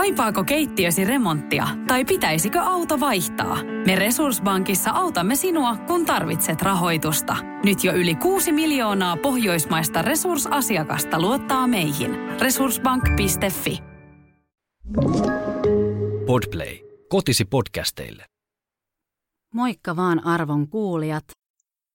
Kaipaako keittiösi remonttia tai pitäisikö auto vaihtaa? Me Resurssbankissa autamme sinua, kun tarvitset rahoitusta. Nyt jo yli 6 miljoonaa pohjoismaista resursasiakasta luottaa meihin. Resurssbank.fi Podplay. Kotisi podcasteille. Moikka vaan arvon kuulijat.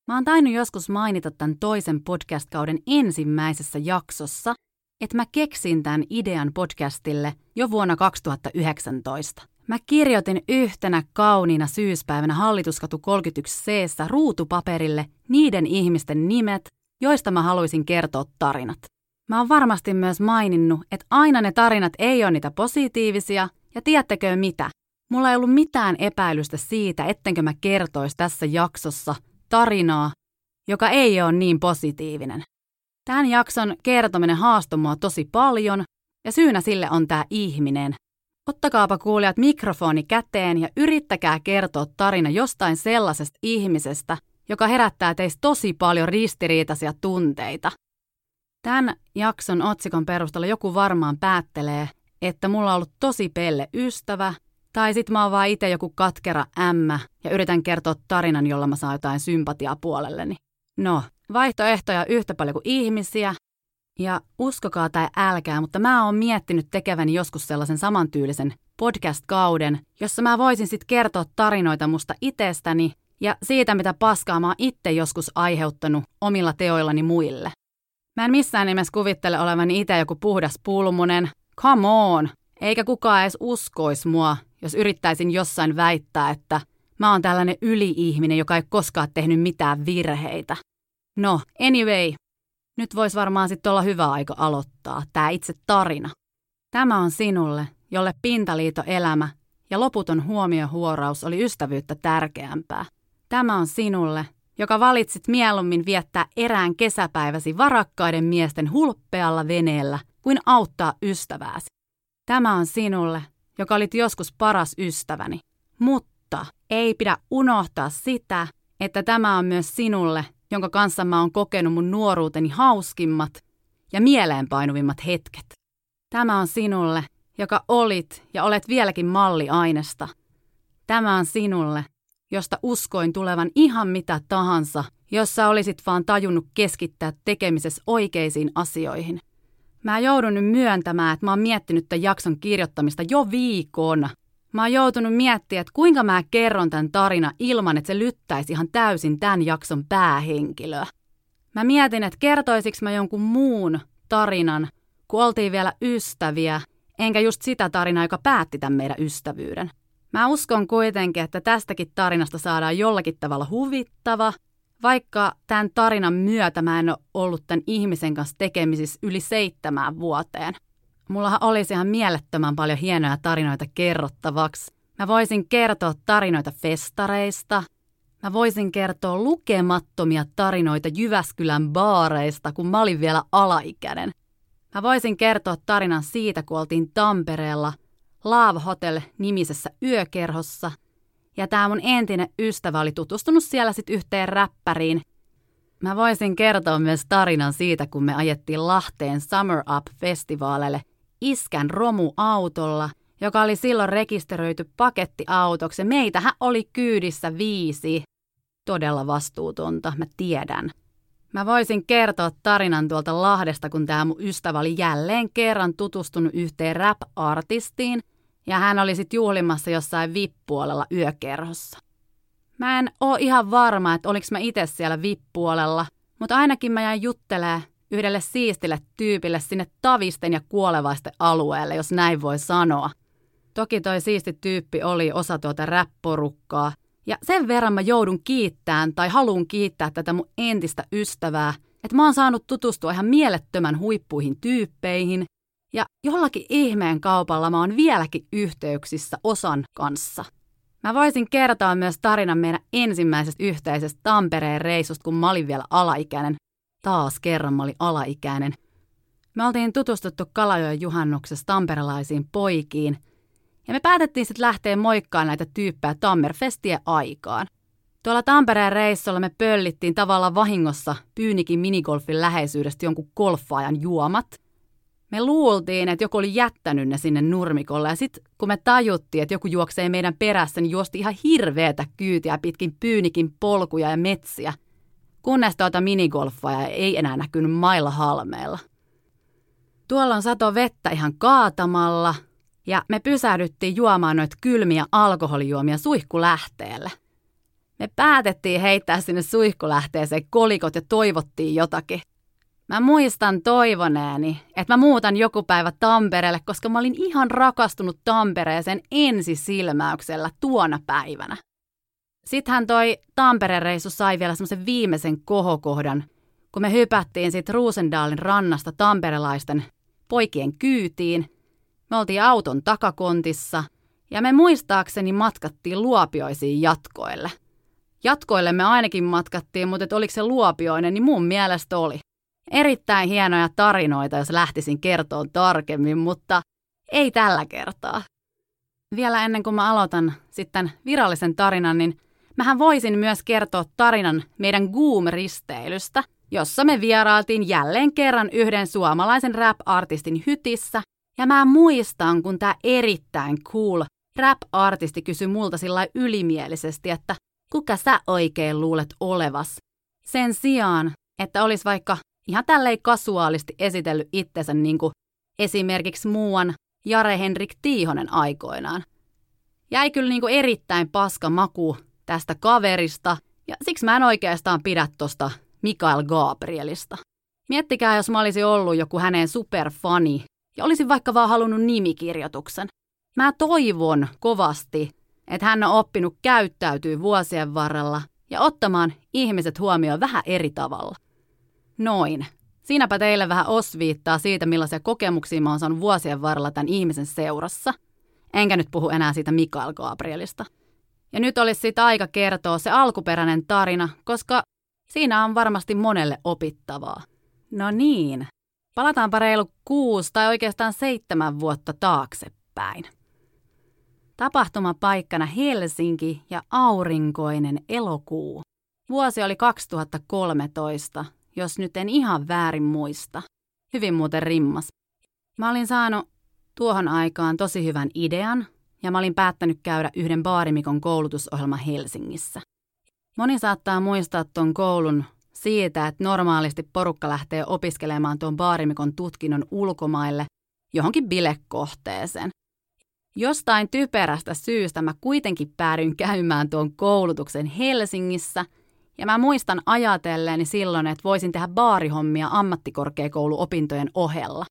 Mä oon tainnut joskus mainita tämän toisen podcast-kauden ensimmäisessä jaksossa, että mä keksin tämän idean podcastille jo vuonna 2019. Mä kirjoitin yhtenä kauniina syyspäivänä Hallituskatu 31 c ruutupaperille niiden ihmisten nimet, joista mä haluaisin kertoa tarinat. Mä oon varmasti myös maininnut, että aina ne tarinat ei ole niitä positiivisia, ja tiedättekö mitä? Mulla ei ollut mitään epäilystä siitä, ettenkö mä kertoisi tässä jaksossa tarinaa, joka ei ole niin positiivinen. Tämän jakson kertominen haastoi mua tosi paljon, ja syynä sille on tämä ihminen. Ottakaapa kuulijat mikrofoni käteen ja yrittäkää kertoa tarina jostain sellaisesta ihmisestä, joka herättää teistä tosi paljon ristiriitaisia tunteita. Tämän jakson otsikon perusteella joku varmaan päättelee, että mulla on ollut tosi pelle ystävä, tai sit mä oon vaan itse joku katkera ämmä ja yritän kertoa tarinan, jolla mä saan jotain sympatiaa puolelleni. No, vaihtoehtoja yhtä paljon kuin ihmisiä. Ja uskokaa tai älkää, mutta mä oon miettinyt tekeväni joskus sellaisen samantyylisen podcast-kauden, jossa mä voisin sitten kertoa tarinoita musta itsestäni ja siitä, mitä paskaa mä oon itse joskus aiheuttanut omilla teoillani muille. Mä en missään nimessä kuvittele olevani itse joku puhdas pulmunen. Come on! Eikä kukaan edes uskois mua, jos yrittäisin jossain väittää, että mä oon tällainen yli-ihminen, joka ei koskaan tehnyt mitään virheitä. No, anyway, nyt vois varmaan sitten olla hyvä aika aloittaa tämä itse tarina. Tämä on sinulle, jolle pintaliito elämä ja loputon huomiohuoraus oli ystävyyttä tärkeämpää. Tämä on sinulle, joka valitsit mieluummin viettää erään kesäpäiväsi varakkaiden miesten hulppealla veneellä kuin auttaa ystävääsi. Tämä on sinulle, joka olit joskus paras ystäväni. Mutta ei pidä unohtaa sitä, että tämä on myös sinulle, jonka kanssa mä oon kokenut mun nuoruuteni hauskimmat ja mieleenpainuvimmat hetket. Tämä on sinulle, joka olit ja olet vieläkin malliainesta. Tämä on sinulle, josta uskoin tulevan ihan mitä tahansa, jossa olisit vaan tajunnut keskittää tekemisessä oikeisiin asioihin. Mä joudun nyt myöntämään, että mä oon miettinyt tämän jakson kirjoittamista jo viikon – Mä oon joutunut miettimään, että kuinka mä kerron tämän tarina ilman, että se lyttäisi ihan täysin tämän jakson päähenkilöä. Mä mietin, että kertoisiks mä jonkun muun tarinan, kun oltiin vielä ystäviä, enkä just sitä tarinaa, joka päätti tämän meidän ystävyyden. Mä uskon kuitenkin, että tästäkin tarinasta saadaan jollakin tavalla huvittava, vaikka tämän tarinan myötä mä en ole ollut tämän ihmisen kanssa tekemisissä yli seitsemään vuoteen. Mullahan olisi ihan mielettömän paljon hienoja tarinoita kerrottavaksi. Mä voisin kertoa tarinoita festareista. Mä voisin kertoa lukemattomia tarinoita Jyväskylän baareista, kun mä olin vielä alaikäinen. Mä voisin kertoa tarinan siitä, kun oltiin Tampereella Love Hotel-nimisessä yökerhossa. Ja tää mun entinen ystävä oli tutustunut siellä sit yhteen räppäriin. Mä voisin kertoa myös tarinan siitä, kun me ajettiin Lahteen Summer Up-festivaaleille – iskän romuautolla, joka oli silloin rekisteröity pakettiautoksi. Meitähän oli kyydissä viisi. Todella vastuutonta, mä tiedän. Mä voisin kertoa tarinan tuolta Lahdesta, kun tämä mun ystävä oli jälleen kerran tutustunut yhteen rap-artistiin, ja hän oli sitten juhlimassa jossain vippuolella yökerhossa. Mä en oo ihan varma, että oliks mä itse siellä vippuolella, mutta ainakin mä jäin juttelee yhdelle siistille tyypille sinne tavisten ja kuolevaisten alueelle, jos näin voi sanoa. Toki toi siisti tyyppi oli osa tuota räpporukkaa, ja sen verran mä joudun kiittämään tai haluan kiittää tätä mun entistä ystävää, että mä oon saanut tutustua ihan mielettömän huippuihin tyyppeihin, ja jollakin ihmeen kaupalla mä oon vieläkin yhteyksissä osan kanssa. Mä voisin kertoa myös tarinan meidän ensimmäisestä yhteisestä Tampereen reissusta, kun mä olin vielä alaikäinen. Taas kerran mä olin alaikäinen. Me oltiin tutustuttu Kalajoen juhannuksessa tamperelaisiin poikiin, ja me päätettiin sitten lähteä moikkaan näitä tyyppejä Tammerfestien aikaan. Tuolla Tampereen reissulla me pöllittiin tavallaan vahingossa Pyynikin minigolfin läheisyydestä jonkun golfaajan juomat. Me luultiin, että joku oli jättänyt ne sinne nurmikolle ja sitten kun me tajuttiin, että joku juoksee meidän perässä, niin juosti ihan hirveätä kyytiä pitkin pyynikin polkuja ja metsiä. Kunnes tuota minigolfaa ei enää näkynyt mailla halmeella. Tuolla on sato vettä ihan kaatamalla ja me pysähdyttiin juomaan noita kylmiä alkoholijuomia suihkulähteelle. Me päätettiin heittää sinne suihkulähteeseen kolikot ja toivottiin jotakin – Mä muistan toivoneeni, että mä muutan joku päivä Tampereelle, koska mä olin ihan rakastunut Tampereeseen ensisilmäyksellä tuona päivänä. Sittenhän toi Tampereen reissu sai vielä semmoisen viimeisen kohokohdan, kun me hypättiin sit Ruusendaalin rannasta tamperelaisten poikien kyytiin. Me oltiin auton takakontissa ja me muistaakseni matkattiin luopioisiin jatkoille. Jatkoille me ainakin matkattiin, mutta oliko se luopioinen, niin mun mielestä oli. Erittäin hienoja tarinoita, jos lähtisin kertoon tarkemmin, mutta ei tällä kertaa. Vielä ennen kuin mä aloitan sitten virallisen tarinan, niin mähän voisin myös kertoa tarinan meidän Goom-risteilystä, jossa me vierailtiin jälleen kerran yhden suomalaisen rap-artistin hytissä. Ja mä muistan, kun tämä erittäin cool rap-artisti kysyi multa sillä ylimielisesti, että kuka sä oikein luulet olevas? Sen sijaan, että olisi vaikka ihan tälleen kasuaalisti esitellyt itsensä niin kuin esimerkiksi muuan Jare Henrik Tiihonen aikoinaan. Jäi kyllä niin kuin erittäin paska maku tästä kaverista, ja siksi mä en oikeastaan pidä tosta Mikael Gabrielista. Miettikää, jos mä olisin ollut joku hänen superfani, ja olisin vaikka vaan halunnut nimikirjoituksen. Mä toivon kovasti, että hän on oppinut käyttäytyy vuosien varrella ja ottamaan ihmiset huomioon vähän eri tavalla. Noin. Siinäpä teille vähän osviittaa siitä, millaisia kokemuksia mä oon saanut vuosien varrella tämän ihmisen seurassa. Enkä nyt puhu enää siitä Mikael Gabrielista. Ja nyt olisi siitä aika kertoa se alkuperäinen tarina, koska siinä on varmasti monelle opittavaa. No niin, palataanpa reilu kuusi tai oikeastaan seitsemän vuotta taaksepäin. Tapahtumapaikkana Helsinki ja aurinkoinen elokuu. Vuosi oli 2013 jos nyt en ihan väärin muista. Hyvin muuten rimmas. Mä olin saanut tuohon aikaan tosi hyvän idean, ja mä olin päättänyt käydä yhden baarimikon koulutusohjelma Helsingissä. Moni saattaa muistaa tuon koulun siitä, että normaalisti porukka lähtee opiskelemaan tuon baarimikon tutkinnon ulkomaille johonkin bilekohteeseen. Jostain typerästä syystä mä kuitenkin päädyin käymään tuon koulutuksen Helsingissä – ja mä muistan ajatelleeni silloin, että voisin tehdä baarihommia ammattikorkeakouluopintojen ohella.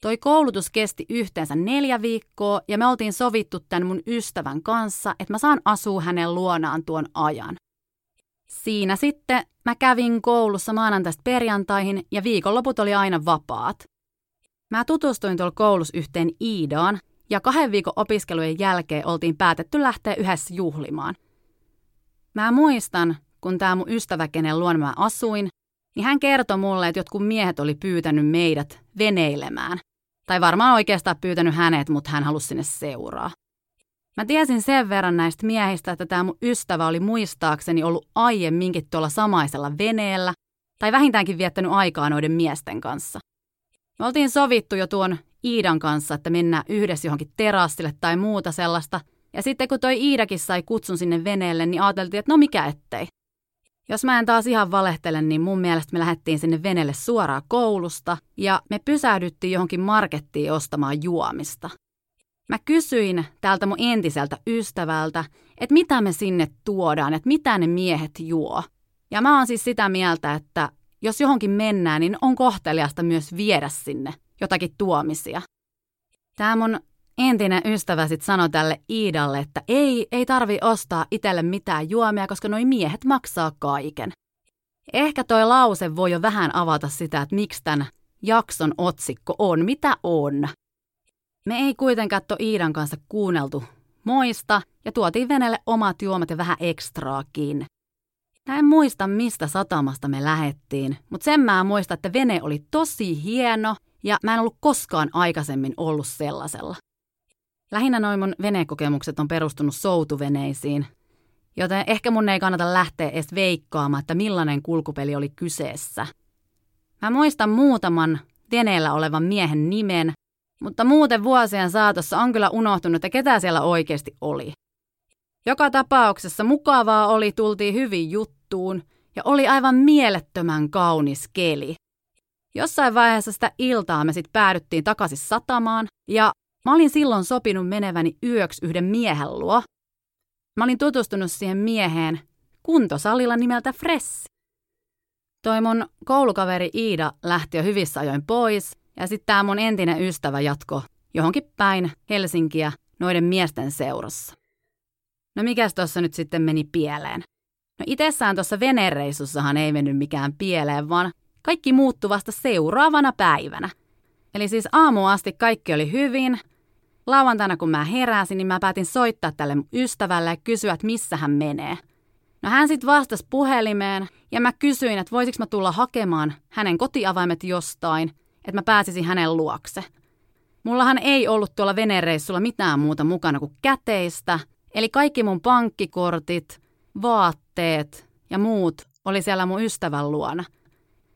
Toi koulutus kesti yhteensä neljä viikkoa ja me oltiin sovittu tämän mun ystävän kanssa, että mä saan asua hänen luonaan tuon ajan. Siinä sitten mä kävin koulussa maanantaista perjantaihin ja viikonloput oli aina vapaat. Mä tutustuin tuolla koulussa yhteen Iidaan ja kahden viikon opiskelujen jälkeen oltiin päätetty lähteä yhdessä juhlimaan. Mä muistan, kun tämä mun ystävä, kenen luon mä asuin, niin hän kertoi mulle, että jotkut miehet oli pyytänyt meidät veneilemään. Tai varmaan oikeastaan pyytänyt hänet, mutta hän halusi sinne seuraa. Mä tiesin sen verran näistä miehistä, että tämä mun ystävä oli muistaakseni ollut aiemminkin tuolla samaisella veneellä, tai vähintäänkin viettänyt aikaa noiden miesten kanssa. Me oltiin sovittu jo tuon Iidan kanssa, että mennään yhdessä johonkin terassille tai muuta sellaista, ja sitten kun toi Iidakin sai kutsun sinne veneelle, niin ajateltiin, että no mikä ettei. Jos mä en taas ihan valehtele, niin mun mielestä me lähdettiin sinne venelle suoraan koulusta ja me pysähdyttiin johonkin markettiin ostamaan juomista. Mä kysyin täältä mun entiseltä ystävältä, että mitä me sinne tuodaan, että mitä ne miehet juo. Ja mä oon siis sitä mieltä, että jos johonkin mennään, niin on kohteliasta myös viedä sinne jotakin tuomisia. Tämä mun entinen ystävä sitten sanoi tälle Iidalle, että ei, ei tarvi ostaa itselle mitään juomia, koska noi miehet maksaa kaiken. Ehkä toi lause voi jo vähän avata sitä, että miksi tämän jakson otsikko on, mitä on. Me ei kuitenkaan to Iidan kanssa kuunneltu moista ja tuotiin venelle omat juomat ja vähän ekstraakin. Mä en muista, mistä satamasta me lähettiin, mutta sen mä muistan, että vene oli tosi hieno ja mä en ollut koskaan aikaisemmin ollut sellaisella. Lähinnä noin mun venekokemukset on perustunut soutuveneisiin, joten ehkä mun ei kannata lähteä edes veikkaamaan, että millainen kulkupeli oli kyseessä. Mä muistan muutaman veneellä olevan miehen nimen, mutta muuten vuosien saatossa on kyllä unohtunut, että ketä siellä oikeasti oli. Joka tapauksessa mukavaa oli, tultiin hyvin juttuun ja oli aivan mielettömän kaunis keli. Jossain vaiheessa sitä iltaa me sitten päädyttiin takaisin satamaan ja mä olin silloin sopinut meneväni yöksi yhden miehen luo. Mä olin tutustunut siihen mieheen kuntosalilla nimeltä Fressi. Toi mun koulukaveri Iida lähti jo hyvissä ajoin pois ja sitten tämä mun entinen ystävä jatko johonkin päin Helsinkiä noiden miesten seurassa. No mikäs tuossa nyt sitten meni pieleen? No itsessään tuossa venereissussahan ei mennyt mikään pieleen, vaan kaikki muuttui vasta seuraavana päivänä. Eli siis aamu asti kaikki oli hyvin. Lauantaina kun mä heräsin, niin mä päätin soittaa tälle ystävälle ja kysyä, että missä hän menee. No hän sitten vastasi puhelimeen ja mä kysyin, että voisiko mä tulla hakemaan hänen kotiavaimet jostain, että mä pääsisin hänen luokse. Mullahan ei ollut tuolla venereissulla mitään muuta mukana kuin käteistä, eli kaikki mun pankkikortit, vaatteet ja muut oli siellä mun ystävän luona.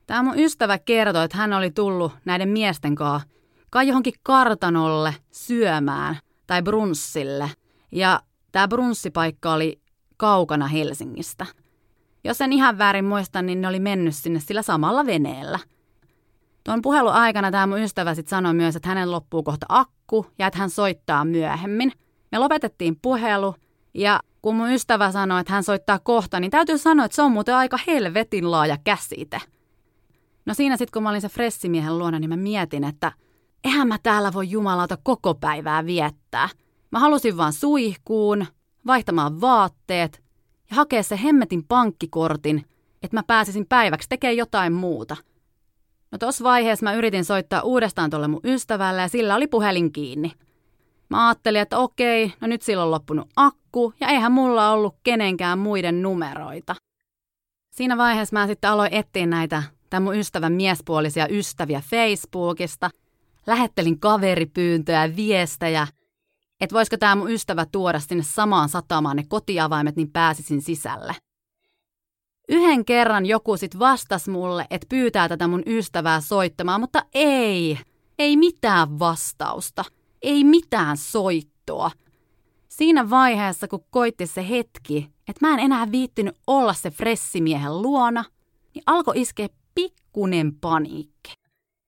Tämä mun ystävä kertoi, että hän oli tullut näiden miesten kanssa kai johonkin kartanolle syömään tai brunssille. Ja tämä brunssipaikka oli kaukana Helsingistä. Jos en ihan väärin muista, niin ne oli mennyt sinne sillä samalla veneellä. Tuon puhelun aikana tämä mun ystävä sitten sanoi myös, että hänen loppuu kohta akku ja että hän soittaa myöhemmin. Me lopetettiin puhelu ja kun mun ystävä sanoi, että hän soittaa kohta, niin täytyy sanoa, että se on muuten aika helvetin laaja käsite. No siinä sitten, kun mä olin se fressimiehen luona, niin mä mietin, että eihän mä täällä voi jumalauta koko päivää viettää. Mä halusin vaan suihkuun, vaihtamaan vaatteet ja hakea se hemmetin pankkikortin, että mä pääsisin päiväksi tekemään jotain muuta. No tossa vaiheessa mä yritin soittaa uudestaan tuolle mun ystävälle ja sillä oli puhelin kiinni. Mä ajattelin, että okei, no nyt sillä on loppunut akku ja eihän mulla ollut kenenkään muiden numeroita. Siinä vaiheessa mä sitten aloin etsiä näitä tämän mun ystävän miespuolisia ystäviä Facebookista. Lähettelin kaveripyyntöjä ja viestejä – että voisiko tämä mun ystävä tuoda sinne samaan satamaan ne kotiavaimet, niin pääsisin sisälle. Yhden kerran joku sitten vastasi mulle, että pyytää tätä mun ystävää soittamaan, mutta ei, ei mitään vastausta, ei mitään soittoa. Siinä vaiheessa, kun koitti se hetki, että mä en enää viittinyt olla se fressimiehen luona, niin alkoi iskeä pikkunen paniikki.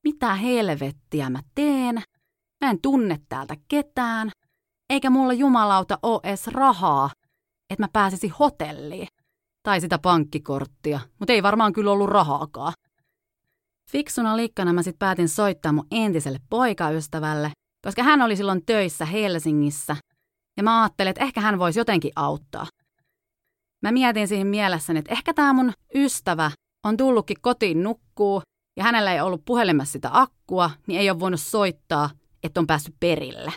Mitä helvettiä mä teen? Mä en tunne täältä ketään eikä mulla jumalauta ole edes rahaa, että mä pääsisin hotelliin. Tai sitä pankkikorttia, mutta ei varmaan kyllä ollut rahaakaan. Fiksuna liikkana mä sit päätin soittaa mun entiselle poikaystävälle, koska hän oli silloin töissä Helsingissä, ja mä ajattelin, että ehkä hän voisi jotenkin auttaa. Mä mietin siihen mielessäni, että ehkä tämä mun ystävä on tullutkin kotiin nukkuu, ja hänellä ei ollut puhelimessa sitä akkua, niin ei ole voinut soittaa, että on päässyt perille.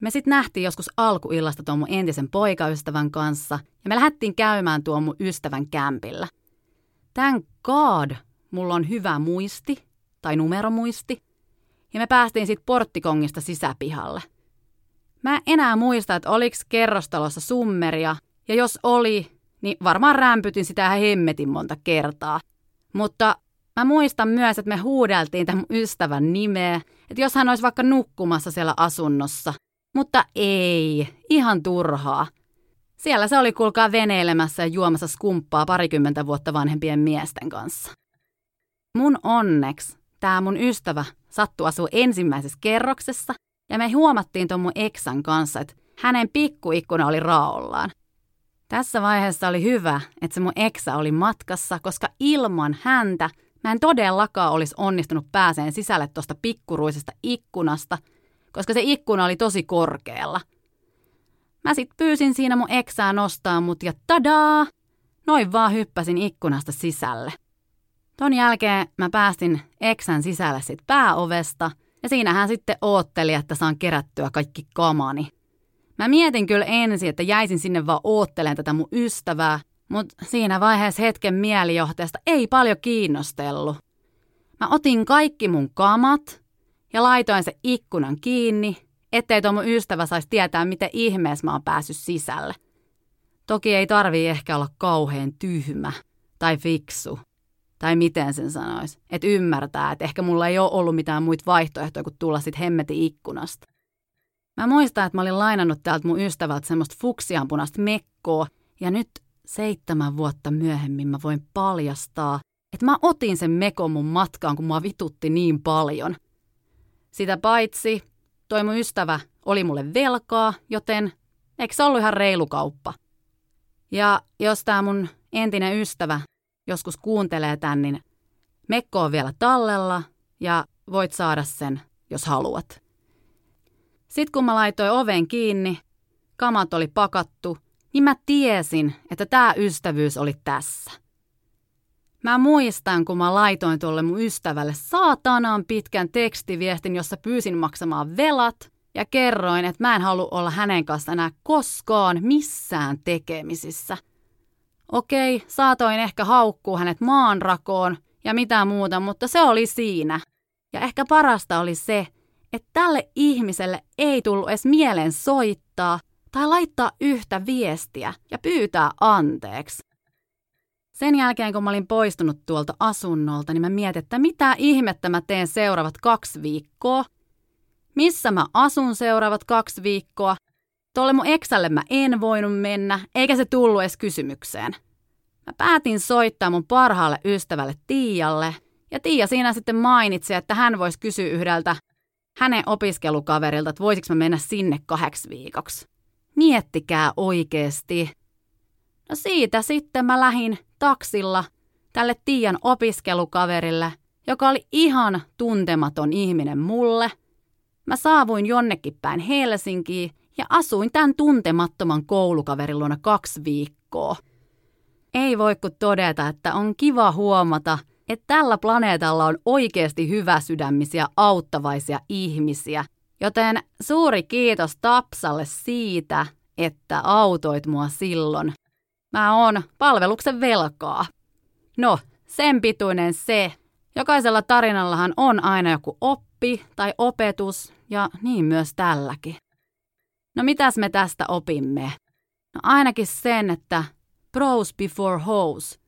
Me sitten nähtiin joskus alkuillasta tuon mun entisen poikaystävän kanssa ja me lähdettiin käymään tuon mun ystävän kämpillä. Tän God, mulla on hyvä muisti tai numeromuisti. Ja me päästiin sitten porttikongista sisäpihalle. Mä en enää muista, että oliks kerrostalossa summeria, ja jos oli, niin varmaan rämpytin sitä ihan hemmetin monta kertaa. Mutta mä muistan myös, että me huudeltiin tämän ystävän nimeä, että jos hän olisi vaikka nukkumassa siellä asunnossa – mutta ei, ihan turhaa. Siellä se oli kuulkaa veneilemässä ja juomassa skumppaa parikymmentä vuotta vanhempien miesten kanssa. Mun onneks tämä mun ystävä sattui asua ensimmäisessä kerroksessa ja me huomattiin tuon mun eksän kanssa, että hänen pikkuikkuna oli raollaan. Tässä vaiheessa oli hyvä, että se mun eksä oli matkassa, koska ilman häntä mä en todellakaan olisi onnistunut pääseen sisälle tuosta pikkuruisesta ikkunasta – koska se ikkuna oli tosi korkealla. Mä sit pyysin siinä mun eksää nostaa mut ja tadaa! Noin vaan hyppäsin ikkunasta sisälle. Ton jälkeen mä päästin eksän sisälle sit pääovesta ja siinä hän sitten ootteli, että saan kerättyä kaikki kamani. Mä mietin kyllä ensin, että jäisin sinne vaan ootteleen tätä mun ystävää, mutta siinä vaiheessa hetken mielijohteesta ei paljon kiinnostellut. Mä otin kaikki mun kamat ja laitoin se ikkunan kiinni, ettei tuo mun ystävä saisi tietää, miten ihmeessä mä oon päässyt sisälle. Toki ei tarvii ehkä olla kauhean tyhmä tai fiksu. Tai miten sen sanoisi. Että ymmärtää, että ehkä mulla ei ole ollut mitään muita vaihtoehtoja kuin tulla sit hemmeti ikkunasta. Mä muistan, että mä olin lainannut täältä mun ystävältä semmoista fuksianpunasta mekkoa, ja nyt seitsemän vuotta myöhemmin mä voin paljastaa, että mä otin sen mekon mun matkaan, kun mua vitutti niin paljon. Sitä paitsi, toi mun ystävä oli mulle velkaa, joten eikö se ollut ihan reilu kauppa? Ja jos tää mun entinen ystävä joskus kuuntelee tän, niin mekko on vielä tallella ja voit saada sen, jos haluat. Sitten kun mä laitoin oven kiinni, kamat oli pakattu, niin mä tiesin, että tämä ystävyys oli tässä. Mä muistan, kun mä laitoin tuolle mun ystävälle saatanaan pitkän tekstiviestin, jossa pyysin maksamaan velat ja kerroin, että mä en halua olla hänen kanssa enää koskaan missään tekemisissä. Okei, saatoin ehkä haukkua hänet maanrakoon ja mitä muuta, mutta se oli siinä. Ja ehkä parasta oli se, että tälle ihmiselle ei tullut edes mieleen soittaa tai laittaa yhtä viestiä ja pyytää anteeksi. Sen jälkeen, kun mä olin poistunut tuolta asunnolta, niin mä mietin, että mitä ihmettä mä teen seuraavat kaksi viikkoa. Missä mä asun seuraavat kaksi viikkoa. Tuolle mun eksälle mä en voinut mennä, eikä se tullut edes kysymykseen. Mä päätin soittaa mun parhaalle ystävälle Tiialle, ja Tiia siinä sitten mainitsi, että hän voisi kysyä yhdeltä hänen opiskelukaverilta, että voisiko mä mennä sinne kahdeksi viikoksi. Miettikää oikeesti. No siitä sitten mä lähin taksilla tälle Tiian opiskelukaverille, joka oli ihan tuntematon ihminen mulle. Mä saavuin jonnekin päin Helsinkiin ja asuin tämän tuntemattoman koulukaverin luona kaksi viikkoa. Ei voi kuin todeta, että on kiva huomata, että tällä planeetalla on oikeasti hyväsydämisiä, auttavaisia ihmisiä. Joten suuri kiitos Tapsalle siitä, että autoit mua silloin. Mä oon palveluksen velkaa. No, sen pituinen se. Jokaisella tarinallahan on aina joku oppi tai opetus, ja niin myös tälläkin. No mitäs me tästä opimme? No ainakin sen, että pros before hoes.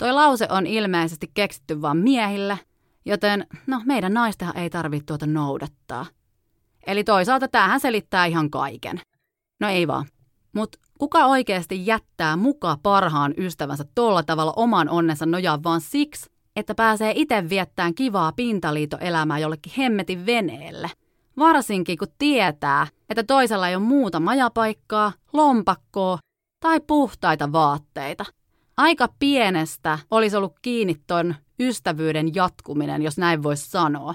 Toi lause on ilmeisesti keksitty vain miehille, joten no meidän naistenhan ei tarvitse tuota noudattaa. Eli toisaalta tämähän selittää ihan kaiken. No ei vaan. Mutta kuka oikeasti jättää muka parhaan ystävänsä tolla tavalla oman onnensa nojaan vaan siksi, että pääsee itse viettämään kivaa pintaliitoelämää jollekin hemmetin veneelle? Varsinkin kun tietää, että toisella ei ole muuta majapaikkaa, lompakkoa tai puhtaita vaatteita. Aika pienestä olisi ollut kiinni ton ystävyyden jatkuminen, jos näin voisi sanoa.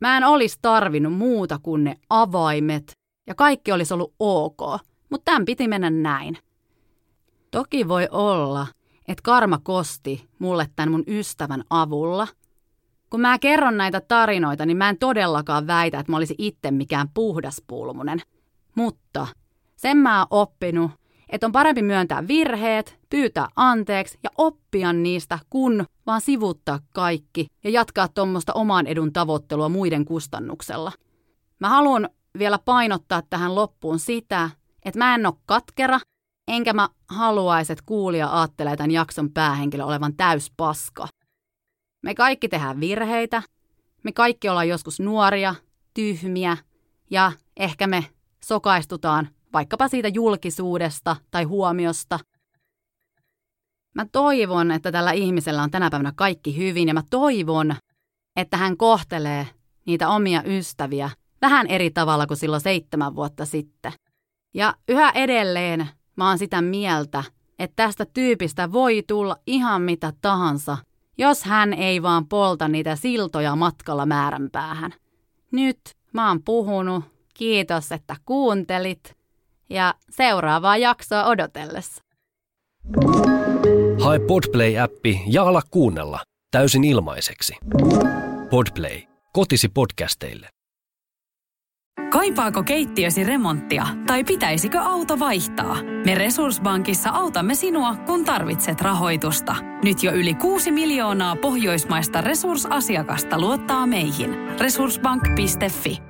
Mä en olisi tarvinnut muuta kuin ne avaimet ja kaikki olisi ollut ok, mutta tämän piti mennä näin. Toki voi olla, että karma kosti mulle tämän mun ystävän avulla. Kun mä kerron näitä tarinoita, niin mä en todellakaan väitä, että mä olisin itse mikään puhdas pulmunen. Mutta sen mä oon oppinut, että on parempi myöntää virheet, pyytää anteeksi ja oppia niistä, kun vaan sivuttaa kaikki ja jatkaa tuommoista oman edun tavoittelua muiden kustannuksella. Mä haluan vielä painottaa tähän loppuun sitä, että mä en ole katkera, enkä mä haluaisi, että kuulija ajattelee tämän jakson päähenkilö olevan täyspaska. Me kaikki tehdään virheitä, me kaikki ollaan joskus nuoria, tyhmiä ja ehkä me sokaistutaan vaikkapa siitä julkisuudesta tai huomiosta. Mä toivon, että tällä ihmisellä on tänä päivänä kaikki hyvin ja mä toivon, että hän kohtelee niitä omia ystäviä vähän eri tavalla kuin silloin seitsemän vuotta sitten. Ja yhä edelleen mä oon sitä mieltä, että tästä tyypistä voi tulla ihan mitä tahansa, jos hän ei vaan polta niitä siltoja matkalla määränpäähän. Nyt mä oon puhunut, kiitos että kuuntelit ja seuraavaa jaksoa odotellessa. Hae Podplay-appi ja ala kuunnella täysin ilmaiseksi. Podplay, kotisi podcasteille. Kaipaako keittiösi remonttia tai pitäisikö auto vaihtaa? Me Resurssbankissa autamme sinua, kun tarvitset rahoitusta. Nyt jo yli 6 miljoonaa pohjoismaista resursasiakasta luottaa meihin. Resurssbank.fi